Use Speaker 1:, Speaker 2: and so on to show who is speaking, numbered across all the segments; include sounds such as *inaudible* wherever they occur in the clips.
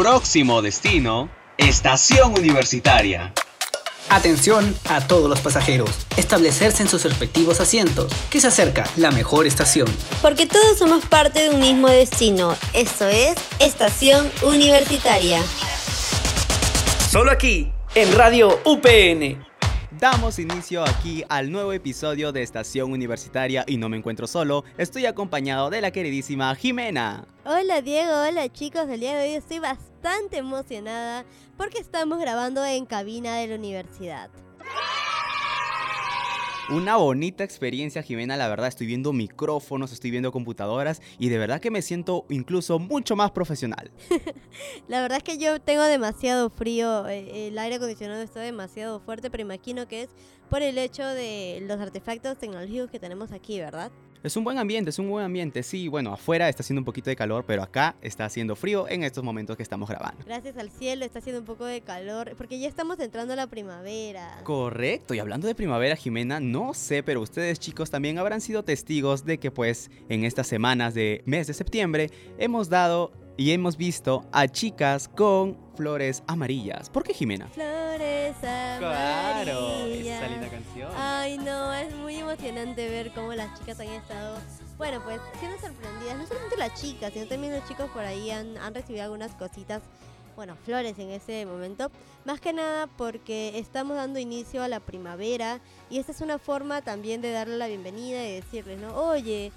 Speaker 1: Próximo destino, estación universitaria.
Speaker 2: Atención a todos los pasajeros. Establecerse en sus respectivos asientos, que se acerca la mejor estación.
Speaker 3: Porque todos somos parte de un mismo destino. Esto es Estación Universitaria.
Speaker 4: Solo aquí, en Radio UPN. Damos inicio aquí al nuevo episodio de Estación Universitaria y no me encuentro solo, estoy acompañado de la queridísima Jimena.
Speaker 5: Hola Diego, hola chicos, el día de hoy estoy bastante emocionada porque estamos grabando en cabina de la universidad.
Speaker 4: Una bonita experiencia, Jimena. La verdad, estoy viendo micrófonos, estoy viendo computadoras y de verdad que me siento incluso mucho más profesional. *laughs*
Speaker 5: la verdad es que yo tengo demasiado frío. Eh, el aire acondicionado está demasiado fuerte, pero imagino que es por el hecho de los artefactos tecnológicos que tenemos aquí, ¿verdad?
Speaker 4: Es un buen ambiente, es un buen ambiente. Sí, bueno, afuera está haciendo un poquito de calor, pero acá está haciendo frío en estos momentos que estamos grabando.
Speaker 5: Gracias al cielo está haciendo un poco de calor, porque ya estamos entrando a la primavera.
Speaker 4: Correcto, y hablando de primavera, Jimena, no sé, pero ustedes chicos también habrán sido testigos de que pues en estas semanas de mes de septiembre hemos dado y hemos visto a chicas con flores amarillas. ¿Por qué, Jimena?
Speaker 5: Flores amarillas.
Speaker 4: Claro, esa linda canción.
Speaker 5: Ay, no, es muy emocionante ver cómo las chicas han estado, bueno, pues siendo sorprendidas. No solamente las chicas, sino también los chicos por ahí han, han recibido algunas cositas bueno, flores en ese momento. Más que nada porque estamos dando inicio a la primavera y esta es una forma también de darle la bienvenida y decirles, ¿no? Oye,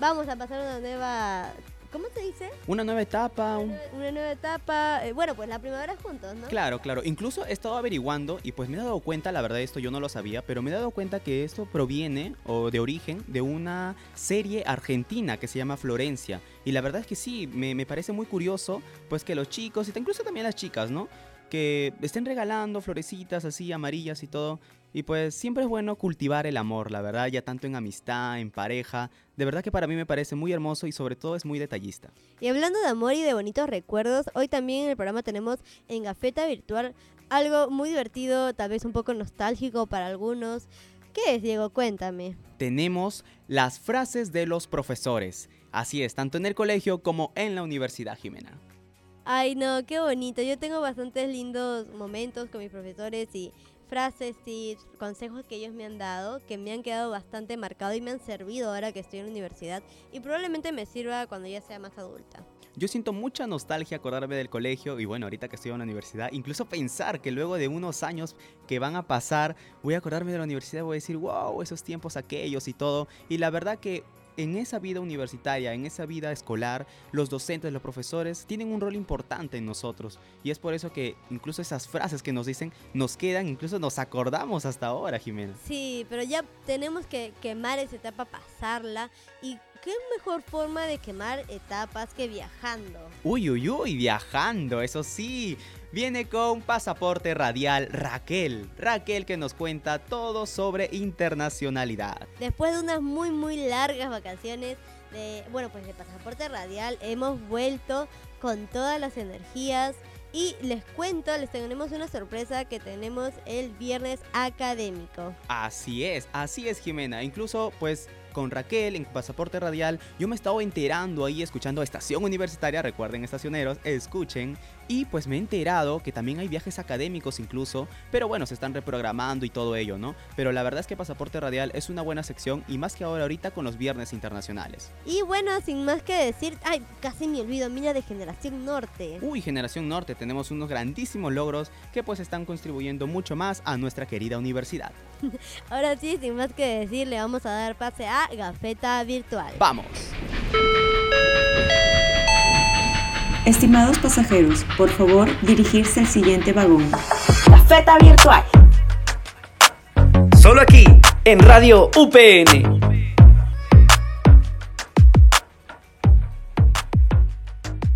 Speaker 5: vamos a pasar una nueva ¿Cómo se dice?
Speaker 4: Una nueva etapa.
Speaker 5: Una, nueva etapa. Eh, bueno, pues la primavera juntos, ¿no?
Speaker 4: Claro, claro. Incluso he estado averiguando y pues me he dado cuenta, la verdad esto yo no lo sabía, pero me he dado cuenta que esto proviene o de origen de una serie argentina que se llama Florencia. Y la verdad es que sí, me, me parece muy curioso pues que los chicos incluso también las chicas, ¿no? que estén regalando florecitas así amarillas y todo. Y pues siempre es bueno cultivar el amor, la verdad, ya tanto en amistad, en pareja. De verdad que para mí me parece muy hermoso y sobre todo es muy detallista.
Speaker 5: Y hablando de amor y de bonitos recuerdos, hoy también en el programa tenemos en Gafeta Virtual algo muy divertido, tal vez un poco nostálgico para algunos. ¿Qué es, Diego? Cuéntame.
Speaker 4: Tenemos las frases de los profesores. Así es, tanto en el colegio como en la universidad, Jimena.
Speaker 5: Ay, no, qué bonito. Yo tengo bastantes lindos momentos con mis profesores y frases y consejos que ellos me han dado que me han quedado bastante marcados y me han servido ahora que estoy en la universidad y probablemente me sirva cuando ya sea más adulta.
Speaker 4: Yo siento mucha nostalgia acordarme del colegio y bueno, ahorita que estoy en la universidad, incluso pensar que luego de unos años que van a pasar, voy a acordarme de la universidad, voy a decir, wow, esos tiempos aquellos y todo. Y la verdad que en esa vida universitaria, en esa vida escolar, los docentes, los profesores tienen un rol importante en nosotros. Y es por eso que incluso esas frases que nos dicen nos quedan, incluso nos acordamos hasta ahora, Jimena.
Speaker 5: Sí, pero ya tenemos que quemar esa etapa, pasarla y ¿Qué mejor forma de quemar etapas que viajando?
Speaker 4: Uy, uy, uy, viajando, eso sí. Viene con pasaporte radial Raquel. Raquel que nos cuenta todo sobre internacionalidad.
Speaker 5: Después de unas muy, muy largas vacaciones, de, bueno, pues de pasaporte radial, hemos vuelto con todas las energías. Y les cuento, les tenemos una sorpresa que tenemos el viernes académico.
Speaker 4: Así es, así es Jimena. Incluso pues con Raquel en Pasaporte Radial, yo me he estado enterando ahí escuchando Estación Universitaria, recuerden estacioneros, escuchen, y pues me he enterado que también hay viajes académicos incluso, pero bueno, se están reprogramando y todo ello, ¿no? Pero la verdad es que Pasaporte Radial es una buena sección y más que ahora ahorita con los viernes internacionales.
Speaker 5: Y bueno, sin más que decir, ay, casi me olvido, mira de Generación Norte.
Speaker 4: Uy, Generación Norte, tenemos unos grandísimos logros que pues están contribuyendo mucho más a nuestra querida universidad. *laughs*
Speaker 5: ahora sí, sin más que decir, le vamos a dar pase a Gafeta Virtual.
Speaker 4: ¡Vamos!
Speaker 6: Estimados pasajeros, por favor dirigirse al siguiente vagón. Gafeta Virtual.
Speaker 4: Solo aquí, en Radio UPN.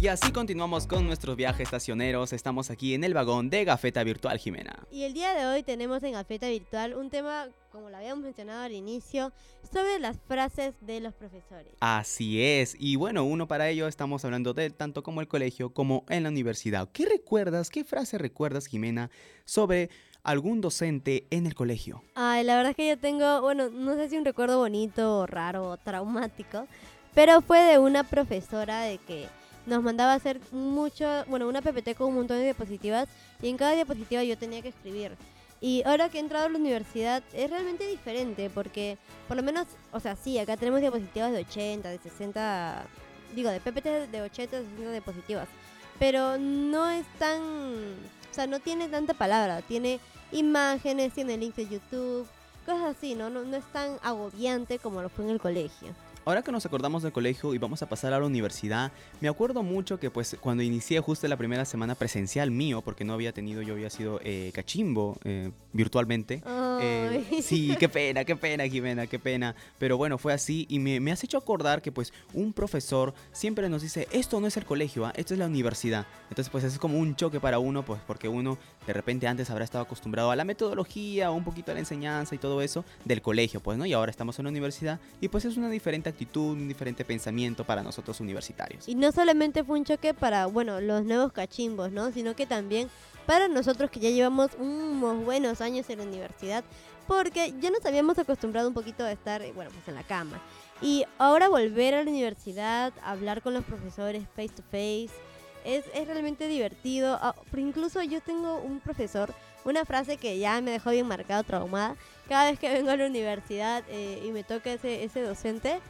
Speaker 4: Y así continuamos con nuestros viajes estacioneros. Estamos aquí en el vagón de Gafeta Virtual, Jimena.
Speaker 5: Y el día de hoy tenemos en Gafeta Virtual un tema, como lo habíamos mencionado al inicio, sobre las frases de los profesores.
Speaker 4: Así es. Y bueno, uno para ello estamos hablando de tanto como el colegio como en la universidad. ¿Qué recuerdas, qué frase recuerdas, Jimena, sobre algún docente en el colegio?
Speaker 5: Ay, la verdad es que yo tengo, bueno, no sé si un recuerdo bonito, raro, traumático, pero fue de una profesora de que nos mandaba a hacer mucho, bueno, una PPT con un montón de diapositivas y en cada diapositiva yo tenía que escribir. Y ahora que he entrado a la universidad es realmente diferente porque por lo menos, o sea, sí, acá tenemos diapositivas de 80, de 60, digo, de PPT de 80, de 60 diapositivas, pero no es tan, o sea, no tiene tanta palabra, tiene imágenes, tiene links de YouTube, cosas así, ¿no? No, no es tan agobiante como lo fue en el colegio.
Speaker 4: Ahora que nos acordamos del colegio y vamos a pasar a la universidad, me acuerdo mucho que pues cuando inicié justo la primera semana presencial mío, porque no había tenido, yo había sido eh, cachimbo eh, virtualmente. Eh, sí, *laughs* qué pena, qué pena, Jimena, qué pena. Pero bueno, fue así y me, me has hecho acordar que pues un profesor siempre nos dice, esto no es el colegio, ¿ah? esto es la universidad. Entonces pues es como un choque para uno, pues porque uno de repente antes habrá estado acostumbrado a la metodología, o un poquito a la enseñanza y todo eso del colegio, pues, ¿no? Y ahora estamos en la universidad y pues es una diferente actitud, un diferente pensamiento para nosotros universitarios.
Speaker 5: Y no solamente fue un choque para, bueno, los nuevos cachimbos, ¿no? Sino que también para nosotros que ya llevamos unos buenos años en la universidad, porque ya nos habíamos acostumbrado un poquito a estar, bueno, pues en la cama. Y ahora volver a la universidad, hablar con los profesores face to face, es, es realmente divertido. Ah, pero incluso yo tengo un profesor, una frase que ya me dejó bien marcado, traumada. Cada vez que vengo a la universidad eh, y me toca ese, ese docente,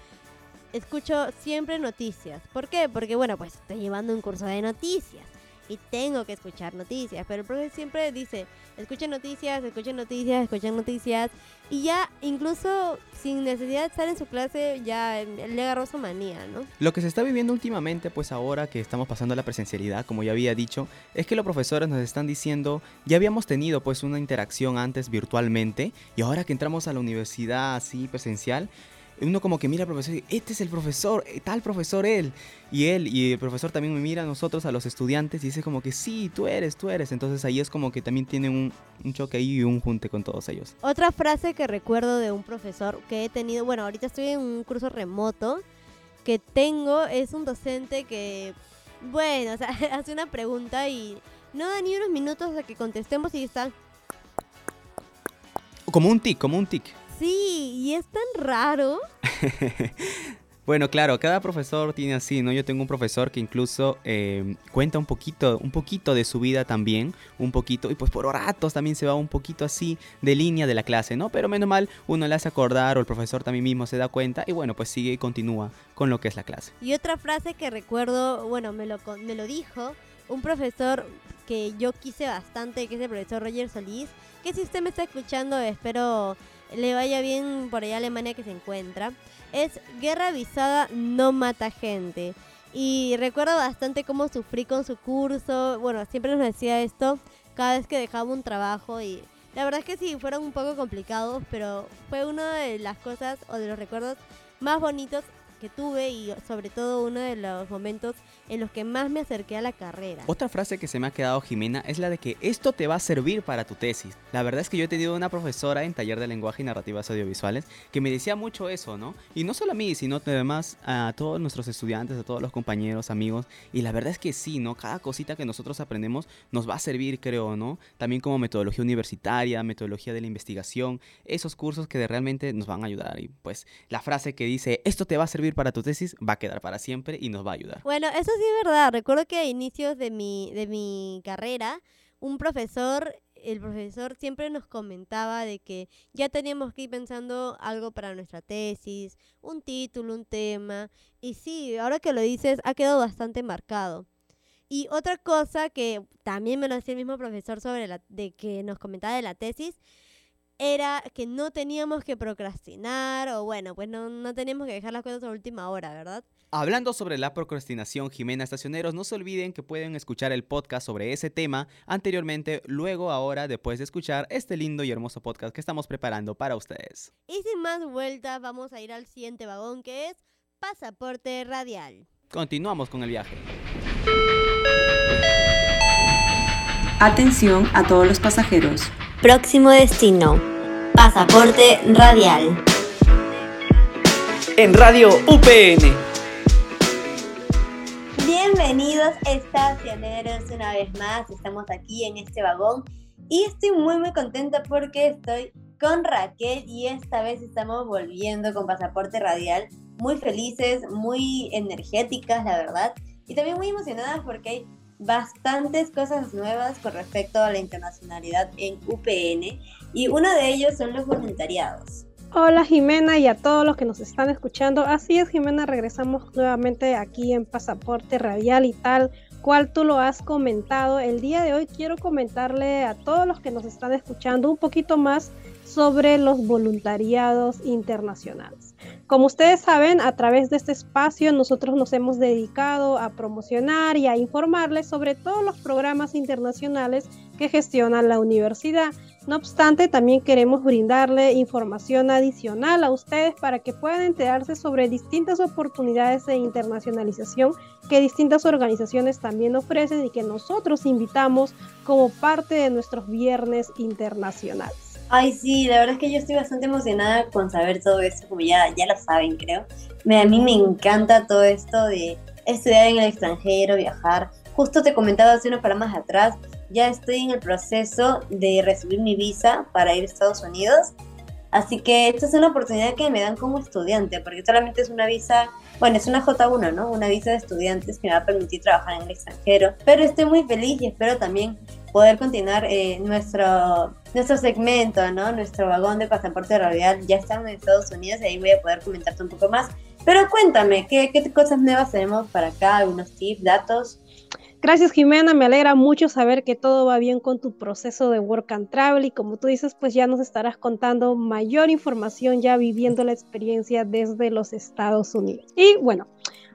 Speaker 5: escucho siempre noticias. ¿Por qué? Porque, bueno, pues estoy llevando un curso de noticias y tengo que escuchar noticias. Pero el profe siempre dice, escuchen noticias, escuchen noticias, escuchen noticias. Y ya, incluso sin necesidad de estar en su clase, ya le agarró su manía, ¿no?
Speaker 4: Lo que se está viviendo últimamente, pues ahora que estamos pasando a la presencialidad, como ya había dicho, es que los profesores nos están diciendo, ya habíamos tenido pues una interacción antes virtualmente y ahora que entramos a la universidad así presencial, uno como que mira al profesor y este es el profesor, eh, tal profesor él. Y él y el profesor también me mira a nosotros, a los estudiantes, y dice como que sí, tú eres, tú eres. Entonces ahí es como que también tienen un, un choque ahí y un junte con todos ellos.
Speaker 5: Otra frase que recuerdo de un profesor que he tenido, bueno, ahorita estoy en un curso remoto que tengo, es un docente que, bueno, *laughs* o sea, hace una pregunta y no da ni unos minutos a que contestemos y está,
Speaker 4: Como un tic, como un tic.
Speaker 5: Sí, y es tan raro. *laughs*
Speaker 4: Bueno, claro, cada profesor tiene así, ¿no? Yo tengo un profesor que incluso eh, cuenta un poquito, un poquito de su vida también, un poquito, y pues por ratos también se va un poquito así de línea de la clase, ¿no? Pero menos mal, uno le hace acordar o el profesor también mismo se da cuenta y bueno, pues sigue y continúa con lo que es la clase.
Speaker 5: Y otra frase que recuerdo, bueno, me lo, me lo dijo un profesor que yo quise bastante, que es el profesor Roger Solís, que si usted me está escuchando, espero le vaya bien por allá Alemania que se encuentra. Es guerra avisada no mata gente. Y recuerdo bastante cómo sufrí con su curso. Bueno, siempre nos decía esto cada vez que dejaba un trabajo y la verdad es que sí, fueron un poco complicados, pero fue una de las cosas o de los recuerdos más bonitos que tuve y sobre todo uno de los momentos en los que más me acerqué a la carrera.
Speaker 4: Otra frase que se me ha quedado, Jimena, es la de que esto te va a servir para tu tesis. La verdad es que yo he tenido una profesora en taller de lenguaje y narrativas audiovisuales que me decía mucho eso, ¿no? Y no solo a mí, sino además a todos nuestros estudiantes, a todos los compañeros, amigos. Y la verdad es que sí, ¿no? Cada cosita que nosotros aprendemos nos va a servir, creo, ¿no? También como metodología universitaria, metodología de la investigación, esos cursos que realmente nos van a ayudar. Y pues la frase que dice, esto te va a servir para tu tesis, va a quedar para siempre y nos va a ayudar.
Speaker 5: Bueno, eso sí es verdad. Recuerdo que a inicios de mi, de mi carrera, un profesor, el profesor siempre nos comentaba de que ya teníamos que ir pensando algo para nuestra tesis, un título, un tema. Y sí, ahora que lo dices, ha quedado bastante marcado. Y otra cosa que también me lo decía el mismo profesor sobre la, de que nos comentaba de la tesis, era que no teníamos que procrastinar o bueno, pues no, no teníamos que dejar las cosas a última hora, ¿verdad?
Speaker 4: Hablando sobre la procrastinación, Jimena Estacioneros, no se olviden que pueden escuchar el podcast sobre ese tema anteriormente, luego, ahora, después de escuchar este lindo y hermoso podcast que estamos preparando para ustedes.
Speaker 5: Y sin más vueltas, vamos a ir al siguiente vagón que es Pasaporte Radial.
Speaker 4: Continuamos con el viaje.
Speaker 6: Atención a todos los pasajeros.
Speaker 3: Próximo destino. Pasaporte radial.
Speaker 2: En Radio UPN.
Speaker 3: Bienvenidos estacioneros una vez más. Estamos aquí en este vagón y estoy muy muy contenta porque estoy con Raquel y esta vez estamos volviendo con pasaporte radial. Muy felices, muy energéticas, la verdad. y también muy emocionada porque hay bastantes cosas nuevas con respecto a la internacionalidad en UPN y uno de ellos son los voluntariados.
Speaker 7: Hola Jimena y a todos los que nos están escuchando. Así es Jimena, regresamos nuevamente aquí en Pasaporte Radial y tal cual tú lo has comentado. El día de hoy quiero comentarle a todos los que nos están escuchando un poquito más sobre los voluntariados internacionales. Como ustedes saben, a través de este espacio nosotros nos hemos dedicado a promocionar y a informarles sobre todos los programas internacionales que gestiona la universidad. No obstante, también queremos brindarle información adicional a ustedes para que puedan enterarse sobre distintas oportunidades de internacionalización que distintas organizaciones también ofrecen y que nosotros invitamos como parte de nuestros viernes internacionales.
Speaker 3: Ay, sí, la verdad es que yo estoy bastante emocionada con saber todo esto, como ya, ya lo saben, creo. Me, a mí me encanta todo esto de estudiar en el extranjero, viajar. Justo te comentaba hace unos programas atrás ya estoy en el proceso de recibir mi visa para ir a Estados Unidos. Así que esta es una oportunidad que me dan como estudiante, porque solamente es una visa, bueno, es una J1, ¿no? Una visa de estudiantes que me va a permitir trabajar en el extranjero. Pero estoy muy feliz y espero también poder continuar eh, nuestro, nuestro segmento, ¿no? Nuestro vagón de pasaporte radial. Ya están en Estados Unidos y ahí voy a poder comentarte un poco más. Pero cuéntame, ¿qué, qué cosas nuevas tenemos para acá? ¿Algunos tips, datos?
Speaker 7: Gracias Jimena, me alegra mucho saber que todo va bien con tu proceso de work and travel y como tú dices, pues ya nos estarás contando mayor información ya viviendo la experiencia desde los Estados Unidos. Y bueno,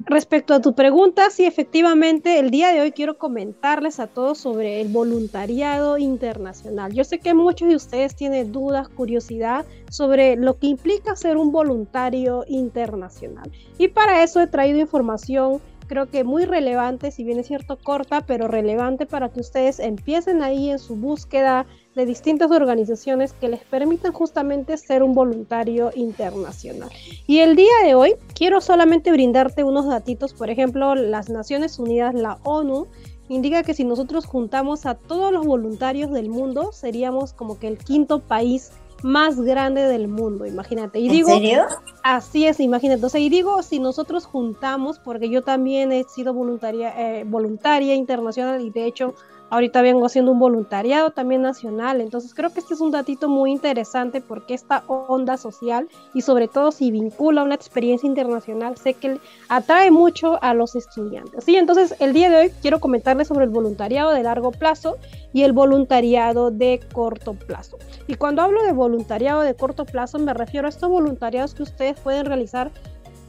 Speaker 7: respecto a tu pregunta, sí, efectivamente, el día de hoy quiero comentarles a todos sobre el voluntariado internacional. Yo sé que muchos de ustedes tienen dudas, curiosidad sobre lo que implica ser un voluntario internacional. Y para eso he traído información creo que muy relevante, si bien es cierto corta, pero relevante para que ustedes empiecen ahí en su búsqueda de distintas organizaciones que les permitan justamente ser un voluntario internacional. Y el día de hoy quiero solamente brindarte unos datitos, por ejemplo, las Naciones Unidas, la ONU, indica que si nosotros juntamos a todos los voluntarios del mundo, seríamos como que el quinto país más grande del mundo, imagínate. Y
Speaker 3: ¿En
Speaker 7: digo,
Speaker 3: serio?
Speaker 7: Así es, imagínate. Entonces, y digo, si nosotros juntamos, porque yo también he sido voluntaria, eh, voluntaria internacional y de hecho Ahorita vengo haciendo un voluntariado también nacional, entonces creo que este es un datito muy interesante porque esta onda social y sobre todo si vincula una experiencia internacional, sé que atrae mucho a los estudiantes. Sí, entonces el día de hoy quiero comentarles sobre el voluntariado de largo plazo y el voluntariado de corto plazo. Y cuando hablo de voluntariado de corto plazo me refiero a estos voluntariados que ustedes pueden realizar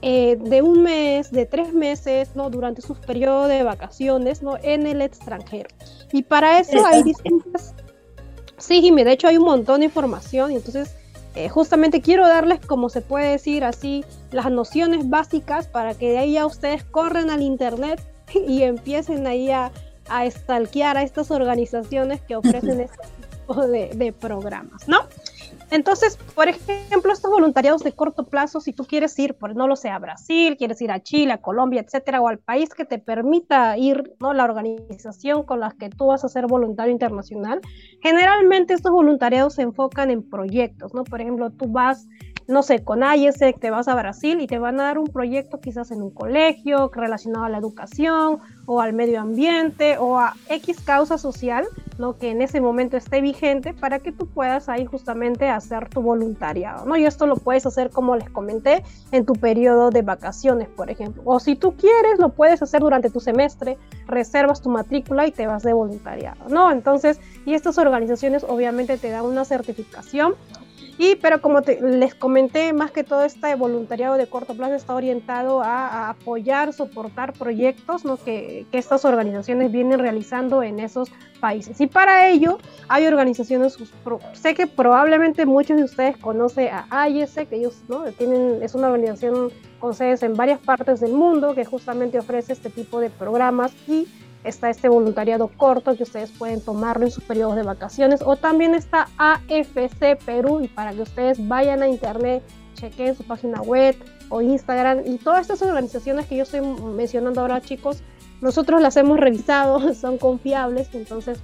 Speaker 7: eh, de un mes, de tres meses, ¿no? Durante sus periodos de vacaciones, ¿no? En el extranjero. Y para eso hay distintas... Sí, Jimmy, de hecho hay un montón de información y entonces eh, justamente quiero darles, como se puede decir así, las nociones básicas para que de ahí ya ustedes corren al internet *laughs* y empiecen ahí a, a stalkear a estas organizaciones que *laughs* ofrecen este tipo de, de programas, ¿no? Entonces, por ejemplo, estos voluntariados de corto plazo, si tú quieres ir, por no lo sé, a Brasil, quieres ir a Chile, a Colombia, etcétera, o al país que te permita ir, ¿no? La organización con la que tú vas a ser voluntario internacional, generalmente estos voluntariados se enfocan en proyectos, ¿no? Por ejemplo, tú vas no sé, con IESEC te vas a Brasil y te van a dar un proyecto quizás en un colegio relacionado a la educación o al medio ambiente o a X causa social, ¿no? Que en ese momento esté vigente para que tú puedas ahí justamente hacer tu voluntariado, ¿no? Y esto lo puedes hacer, como les comenté, en tu periodo de vacaciones, por ejemplo. O si tú quieres, lo puedes hacer durante tu semestre, reservas tu matrícula y te vas de voluntariado, ¿no? Entonces, y estas organizaciones obviamente te dan una certificación y, pero como les comenté, más que todo este voluntariado de corto plazo está orientado a, apoyar, soportar proyectos ¿no? que, que, estas organizaciones vienen realizando en esos países. Y para ello hay organizaciones, sé que probablemente muchos de ustedes conocen a AIS, que ellos ¿no? tienen, es una organización con sedes en varias partes del mundo que justamente ofrece este tipo de programas y está este voluntariado corto que ustedes pueden tomarlo en sus periodos de vacaciones o también está AFC Perú y para que ustedes vayan a internet, chequen su página web o Instagram y todas estas organizaciones que yo estoy mencionando ahora chicos, nosotros las hemos revisado, *laughs* son confiables, entonces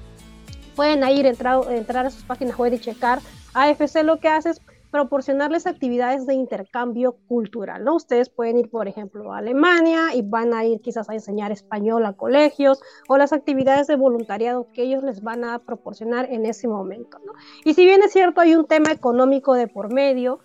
Speaker 7: pueden ir entrar, entrar a sus páginas web y checar. AFC lo que hace es proporcionarles actividades de intercambio cultural, ¿no? Ustedes pueden ir, por ejemplo, a Alemania y van a ir quizás a enseñar español a colegios o las actividades de voluntariado que ellos les van a proporcionar en ese momento. Y si bien es cierto, hay un tema económico de por medio,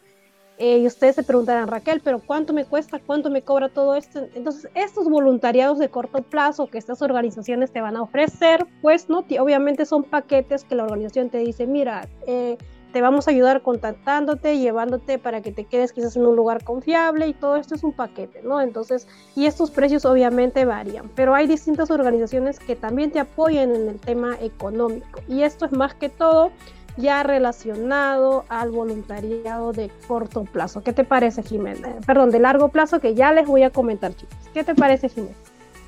Speaker 7: eh, y ustedes se preguntarán, Raquel, pero ¿cuánto me cuesta? ¿Cuánto me cobra todo esto? Entonces, estos voluntariados de corto plazo que estas organizaciones te van a ofrecer, pues no, obviamente son paquetes que la organización te dice, mira, eh, te vamos a ayudar contactándote, llevándote para que te quedes quizás en un lugar confiable y todo esto es un paquete, ¿no? Entonces, y estos precios obviamente varían, pero hay distintas organizaciones que también te apoyan en el tema económico y esto es más que todo ya relacionado al voluntariado de corto plazo. ¿Qué te parece, Jimena? Perdón, de largo plazo que ya les voy a comentar, chicos. ¿Qué te parece, Jimena?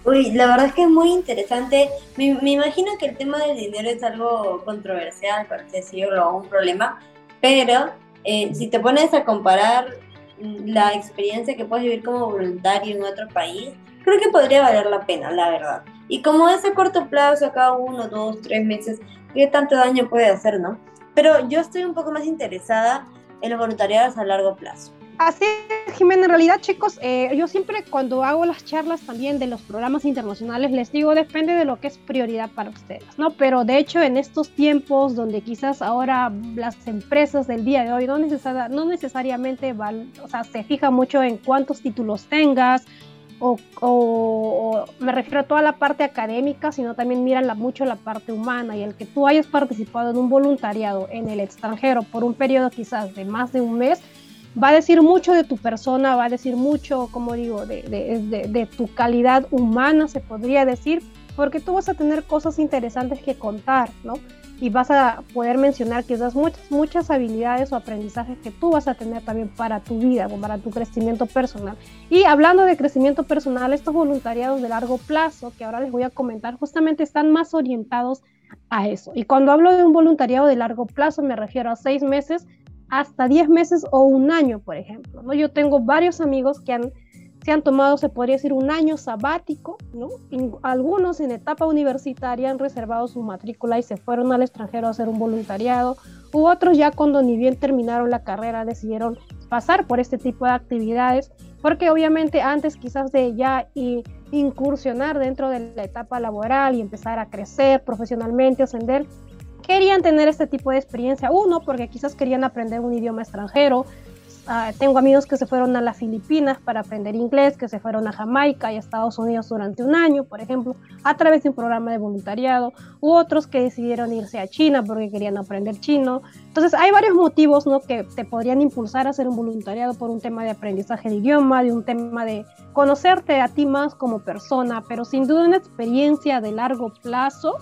Speaker 3: Uy, la verdad es que es muy interesante. Me, imagino que el tema del dinero es algo controversial, por así decirlo, un problema, pero eh, si te pones a comparar la experiencia que puedes vivir como voluntario en otro país, creo que podría valer la pena, la verdad. Y como es a corto plazo, cada uno, dos, tres meses, ¿qué tanto daño puede hacer, no? Pero yo estoy un poco más interesada en los voluntariados a largo plazo.
Speaker 7: Así es, Jimena. En realidad, chicos, eh, yo siempre cuando hago las charlas también de los programas internacionales, les digo, depende de lo que es prioridad para ustedes, ¿no? Pero de hecho, en estos tiempos donde quizás ahora las empresas del día de hoy no, necesariamente o se fija mucho en cuántos títulos tengas, o, me refiero a toda la parte académica, sino también miran mucho la parte humana y el que tú hayas participado en un voluntariado en el extranjero por un periodo quizás de más de un mes, va a decir mucho de tu persona, va a decir mucho, como digo, de, tu calidad humana, se podría decir, porque tú vas a tener cosas interesantes que contar, ¿no? y vas a poder mencionar quizás muchas, muchas habilidades o aprendizajes que tú vas a tener también para tu vida para tu crecimiento personal. Y hablando de crecimiento personal, estos voluntariados de largo plazo que ahora les voy a comentar justamente están más orientados a eso. Y cuando hablo de un voluntariado de largo plazo me refiero a seis meses hasta diez meses o un año, por ejemplo. ¿no? Yo tengo varios amigos que han se han tomado, se podría decir, un año sabático, ¿no? algunos en etapa universitaria han reservado su matrícula y se fueron al extranjero a hacer un voluntariado, u otros ya cuando ni bien terminaron la carrera decidieron pasar por este tipo de actividades, porque obviamente antes quizás de ya incursionar dentro de la etapa laboral y empezar a crecer profesionalmente, ascender, querían tener este tipo de experiencia. Uno, porque quizás querían aprender un idioma extranjero, Ah, tengo amigos que se fueron a las Filipinas para aprender inglés, que se fueron a Jamaica y a Estados Unidos durante un año, por ejemplo, a través de un programa de voluntariado, u otros que decidieron irse a China porque querían aprender chino. Entonces, hay varios motivos ¿no? que te podrían impulsar a hacer un voluntariado por un tema de aprendizaje de idioma, de un tema de conocerte a ti más como persona, pero sin duda una experiencia de largo plazo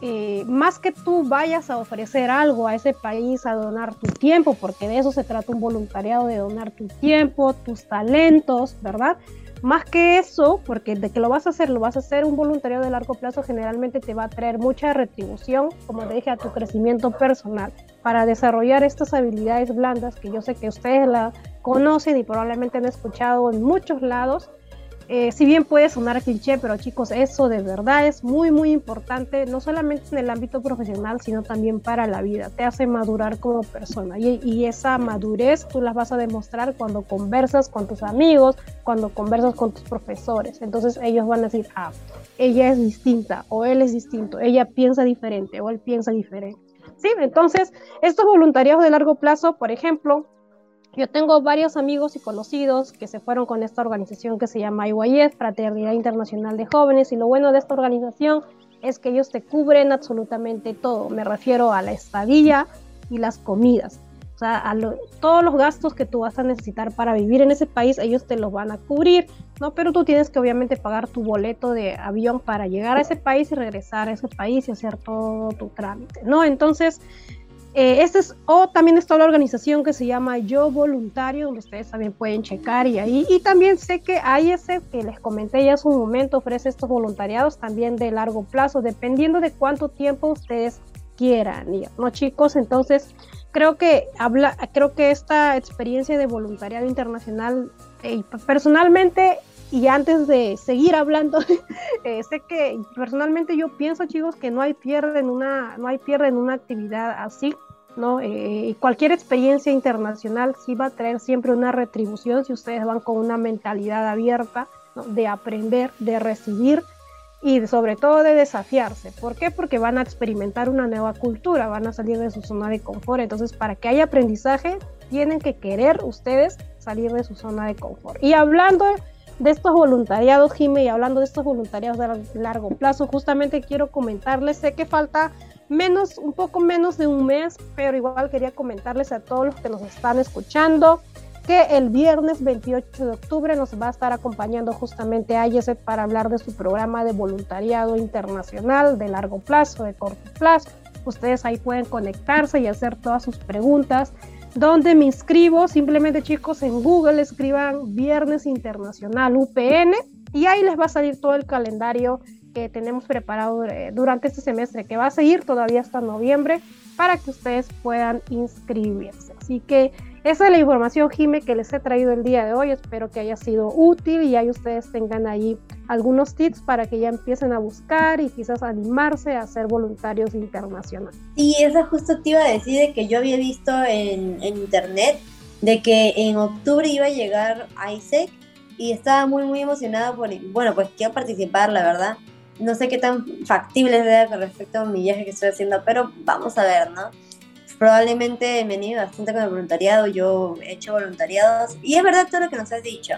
Speaker 7: eh, más que tú vayas a ofrecer algo a ese país, a donar tu tiempo, porque de eso se trata un voluntariado, de donar tu tiempo, tus talentos, ¿verdad? Más que eso, porque de que lo vas a hacer, lo vas a hacer un voluntariado de largo plazo, generalmente te va a traer mucha retribución, como te dije, a tu crecimiento personal, para desarrollar estas habilidades blandas que yo sé que ustedes la conocen y probablemente han escuchado en muchos lados, eh, si bien puede sonar cliché, pero chicos, eso de verdad es muy, muy importante, no solamente en el ámbito profesional, sino también para la vida. Te hace madurar como persona y, y esa madurez tú la vas a demostrar cuando conversas con tus amigos, cuando conversas con tus profesores. Entonces ellos van a decir, ah, ella es distinta o él es distinto, ella piensa diferente o él piensa diferente. Sí, entonces estos voluntariados de largo plazo, por ejemplo, yo tengo varios amigos y conocidos que se fueron con esta organización que se llama IYF, Fraternidad Internacional de Jóvenes, y lo bueno de esta organización es que ellos te cubren absolutamente todo. Me refiero a la estadía y las comidas. O sea, a todos los gastos que tú vas a necesitar para vivir en ese país, ellos te los van a cubrir, ¿no? Pero tú tienes que obviamente pagar tu boleto de avión para llegar a ese país y regresar a ese país y hacer todo tu trámite, ¿no? Entonces, eh, este es, o también está la organización que se llama Yo Voluntario, donde ustedes también pueden checar y ahí. Y también sé que ese que les comenté ya hace un momento, ofrece estos voluntariados también de largo plazo, dependiendo de cuánto tiempo ustedes quieran ¿no chicos? Entonces, creo que, habla, creo que esta experiencia de voluntariado internacional, personalmente, y antes de seguir hablando, *laughs* eh, sé que personalmente yo pienso, chicos, que no hay pierde en una, no hay pierde en una actividad así ¿no? Eh, cualquier experiencia internacional sí va a traer siempre una retribución si ustedes van con una mentalidad abierta de aprender, de recibir y sobre todo de desafiarse. ¿Por qué? Porque van a experimentar una nueva cultura, van a salir de su zona de confort. Entonces, para que haya aprendizaje, tienen que querer ustedes salir de su zona de confort. Y hablando de estos voluntariados, Jimmy, y hablando de estos voluntariados de largo plazo, justamente quiero comentarles, sé que falta menos, un poco menos de un mes, pero igual quería comentarles a todos los que nos están escuchando que el viernes 28 de octubre nos va a estar acompañando justamente a para hablar de su programa de voluntariado internacional de largo plazo, de corto plazo. Ustedes ahí pueden conectarse y hacer todas sus preguntas. ¿Dónde me inscribo? Simplemente chicos en Google escriban Viernes Internacional UPN y ahí les va a salir todo el calendario que tenemos preparado eh, durante este semestre, que va a seguir todavía hasta noviembre, para que ustedes puedan inscribirse. Así que esa es la información, Jime, que les he traído el día de hoy. Espero que haya sido útil y ahí ustedes tengan ahí algunos tips para que ya empiecen a buscar y quizás animarse a ser voluntarios internacionales.
Speaker 3: Y eso justo te iba a decir que yo había visto en, en internet de que en octubre iba a llegar ISEC y estaba muy, muy emocionada por, bueno, pues quiero participar, la verdad. No sé qué tan factible es con respecto a mi viaje que estoy haciendo, pero vamos a ver, ¿no? Probablemente me he bastante con el voluntariado, yo he hecho voluntariados y es verdad todo lo que nos has dicho,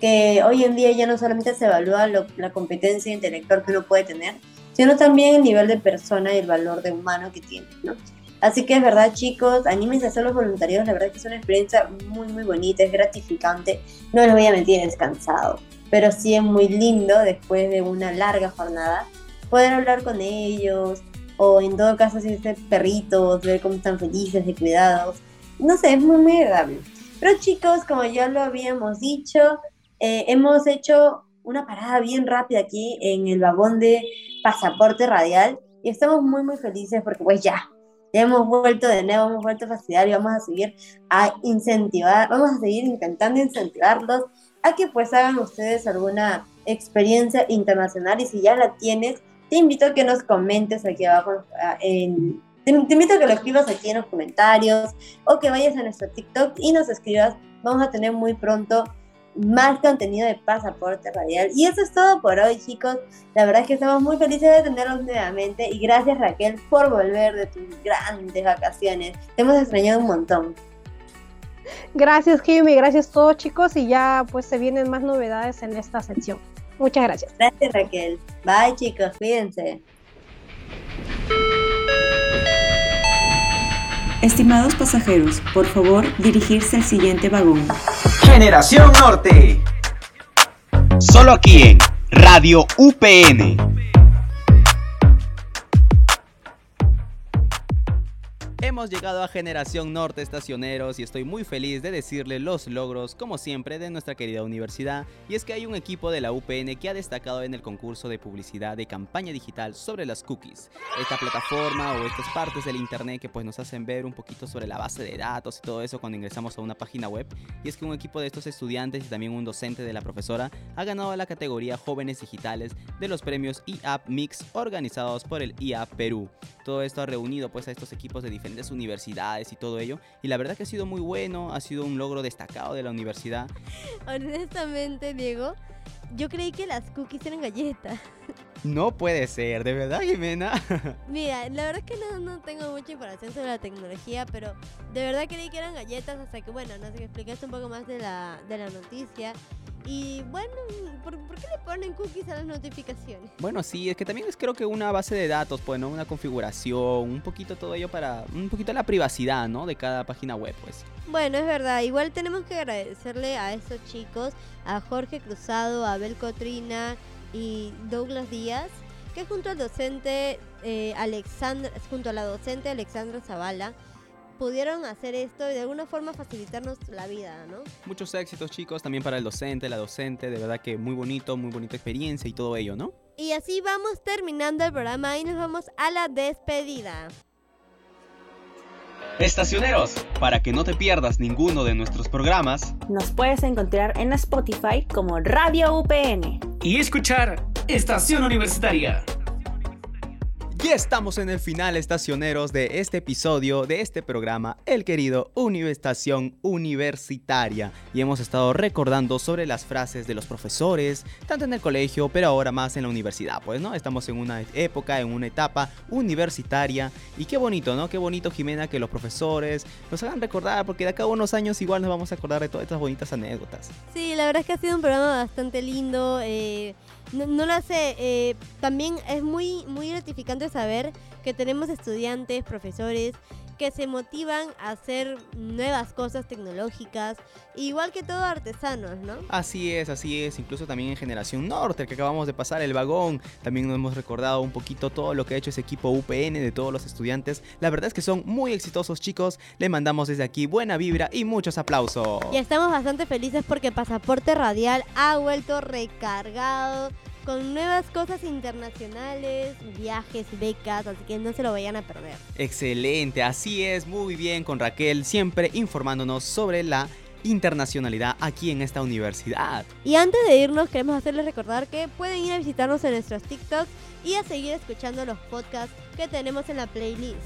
Speaker 3: que hoy en día ya no solamente se evalúa la competencia intelectual que uno puede tener, sino también el nivel de persona y el valor de humano que tiene, ¿no? Así que es verdad, chicos, anímense a hacer los voluntariados. La verdad que es una experiencia muy, muy bonita, es gratificante. No les voy a mentir, es cansado pero sí es muy lindo después de una larga jornada poder hablar con ellos o en todo caso si es perritos, ver cómo están felices y cuidados. No sé, es muy, muy agradable. Pero chicos, como ya lo habíamos dicho, eh, hemos hecho una parada bien rápida aquí en el vagón de pasaporte radial y estamos muy, muy felices porque pues ya, ya hemos vuelto de nuevo, hemos vuelto a facilitar y vamos a seguir a incentivar, vamos a seguir intentando incentivarlos a que pues hagan ustedes alguna experiencia internacional y si ya la tienes, te invito a que nos comentes aquí abajo ah, te, invito a que lo escribas aquí en los comentarios o que vayas a nuestro TikTok y nos escribas. Vamos a tener muy pronto más contenido de Pasaporte Radial. Y eso es todo por hoy, chicos. La verdad es que estamos muy felices de tenerlos nuevamente. Y gracias, Raquel, por volver de tus grandes vacaciones. Te hemos extrañado un montón.
Speaker 7: Gracias, Jimmy, gracias a todos chicos y ya pues se vienen más novedades en esta sección. Muchas gracias.
Speaker 3: Gracias, Raquel. Bye, chicos, cuídense.
Speaker 6: Estimados pasajeros, por favor dirigirse al siguiente vagón.
Speaker 1: Generación Norte. Solo aquí en Radio UPN.
Speaker 4: Hemos llegado a Generación Norte Estacioneros y estoy muy feliz de decirle los logros, como siempre, de nuestra querida universidad. Y es que hay un equipo de la UPN que ha destacado en el concurso de publicidad de campaña digital sobre las cookies. Esta plataforma o estas partes del internet que pues nos hacen ver un poquito sobre la base de datos y todo eso cuando ingresamos a una página web. Y es que un equipo de estos estudiantes y también un docente de la profesora ha ganado la categoría Jóvenes Digitales de los premios IAP Mix organizados por el IAP Perú. Todo esto ha reunido pues a estos equipos de diferentes universidades y todo ello. Y la verdad que ha sido muy bueno, ha sido un logro destacado de la universidad.
Speaker 5: Honestamente, Diego, yo creí que las cookies eran galletas.
Speaker 4: No puede ser, ¿de verdad, Jimena? *laughs*
Speaker 5: Mira, la verdad es que no, no, tengo mucha información sobre la tecnología, pero de verdad creí que eran galletas hasta que, bueno, no sé, explicaste un poco más de la, de la noticia. Y bueno, ¿por, qué le ponen cookies a las notificaciones?
Speaker 4: Bueno, sí, es que también es creo que una base de datos, pues, ¿no? Una configuración, un poquito todo ello para, un poquito la privacidad, ¿no? De cada página web, pues.
Speaker 5: Bueno, es verdad, igual tenemos que agradecerle a esos chicos, a Jorge Cruzado, a Abel Cotrina y Douglas Díaz, que junto al docente eh, Alexandra, junto a la docente Alexandra Zavala, pudieron hacer esto y de alguna forma facilitarnos la vida, ¿no?
Speaker 4: Muchos éxitos chicos también para el docente, la docente, de verdad que muy bonito, muy bonita experiencia y todo ello, ¿no?
Speaker 5: Y así vamos terminando el programa y nos vamos a la despedida.
Speaker 1: Estacioneros, para que no te pierdas ninguno de nuestros programas,
Speaker 6: nos puedes encontrar en Spotify como Radio UPN
Speaker 2: y escuchar Estación Universitaria
Speaker 4: Y estamos en el final, estacioneros, de este episodio, de este programa, el querido Universitación Universitaria. Y hemos estado recordando sobre las frases de los profesores, tanto en el colegio, pero ahora más en la universidad, pues, ¿no? Estamos en una época, en una etapa universitaria. Y qué bonito, ¿no? Qué bonito, Jimena, que los profesores nos hagan recordar, porque de acá a unos años igual nos vamos a acordar de todas estas bonitas anécdotas.
Speaker 5: Sí, la verdad es que ha sido un programa bastante lindo. Eh, no, no lo sé, eh, también es muy, muy gratificante saber que tenemos estudiantes, profesores que se motivan a hacer nuevas cosas tecnológicas, igual que todos artesanos, ¿no?
Speaker 4: Así es, así es. Incluso también en Generación Norte, que acabamos de pasar el vagón, también nos hemos recordado un poquito todo lo que ha hecho ese equipo UPN de todos los estudiantes. La verdad es que son muy exitosos, chicos. Le mandamos desde aquí buena vibra y muchos aplausos.
Speaker 5: Y estamos bastante felices porque Pasaporte Radial ha vuelto recargado con nuevas cosas internacionales, viajes, becas, así que no se lo vayan a perder.
Speaker 4: Excelente, así es, muy bien con Raquel, siempre informándonos sobre la internacionalidad aquí en esta universidad.
Speaker 5: Y antes de irnos, queremos hacerles recordar que pueden ir a visitarnos en nuestros TikToks y a seguir escuchando los podcasts que tenemos en la playlist.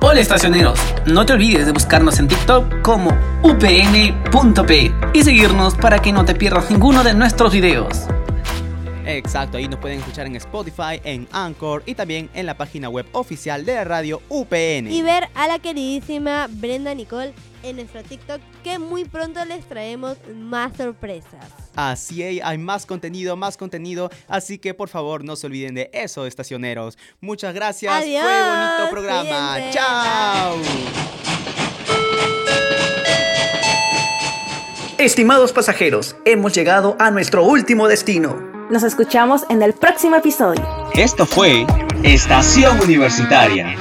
Speaker 2: Hola estacioneros, no te olvides de buscarnos en TikTok como upn.p y seguirnos para que no te pierdas ninguno de nuestros videos.
Speaker 4: Exacto, ahí nos pueden escuchar en Spotify, en Anchor y también en la página web oficial de la radio UPN.
Speaker 5: Y ver a la queridísima Brenda Nicole en nuestro TikTok que muy pronto les traemos más sorpresas.
Speaker 4: Así es, hay más contenido, más contenido, así que por favor no se olviden de eso, estacioneros. Muchas gracias,
Speaker 5: Adiós,
Speaker 4: fue bonito programa.
Speaker 5: cuídense.
Speaker 4: Chao.
Speaker 2: Estimados pasajeros, hemos llegado a nuestro último destino.
Speaker 6: Nos escuchamos en el próximo episodio.
Speaker 1: Esto fue Estación Universitaria.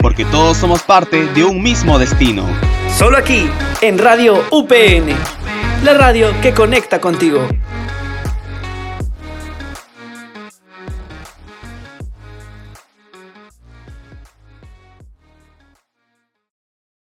Speaker 1: Porque todos somos parte de un mismo destino.
Speaker 2: Solo aquí, en Radio UPN, la radio que conecta contigo.